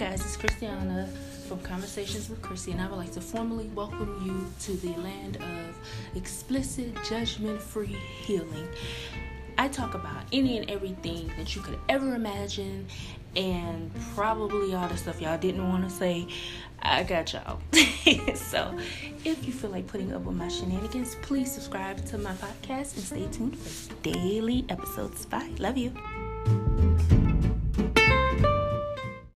guys, it's Christiana from Conversations with Chrissy, and I would like to formally welcome you to the land of explicit, judgment free healing. I talk about any and everything that you could ever imagine, and probably all the stuff y'all didn't want to say. I got y'all. so, if you feel like putting up with my shenanigans, please subscribe to my podcast and stay tuned for daily episodes. Bye. Love you.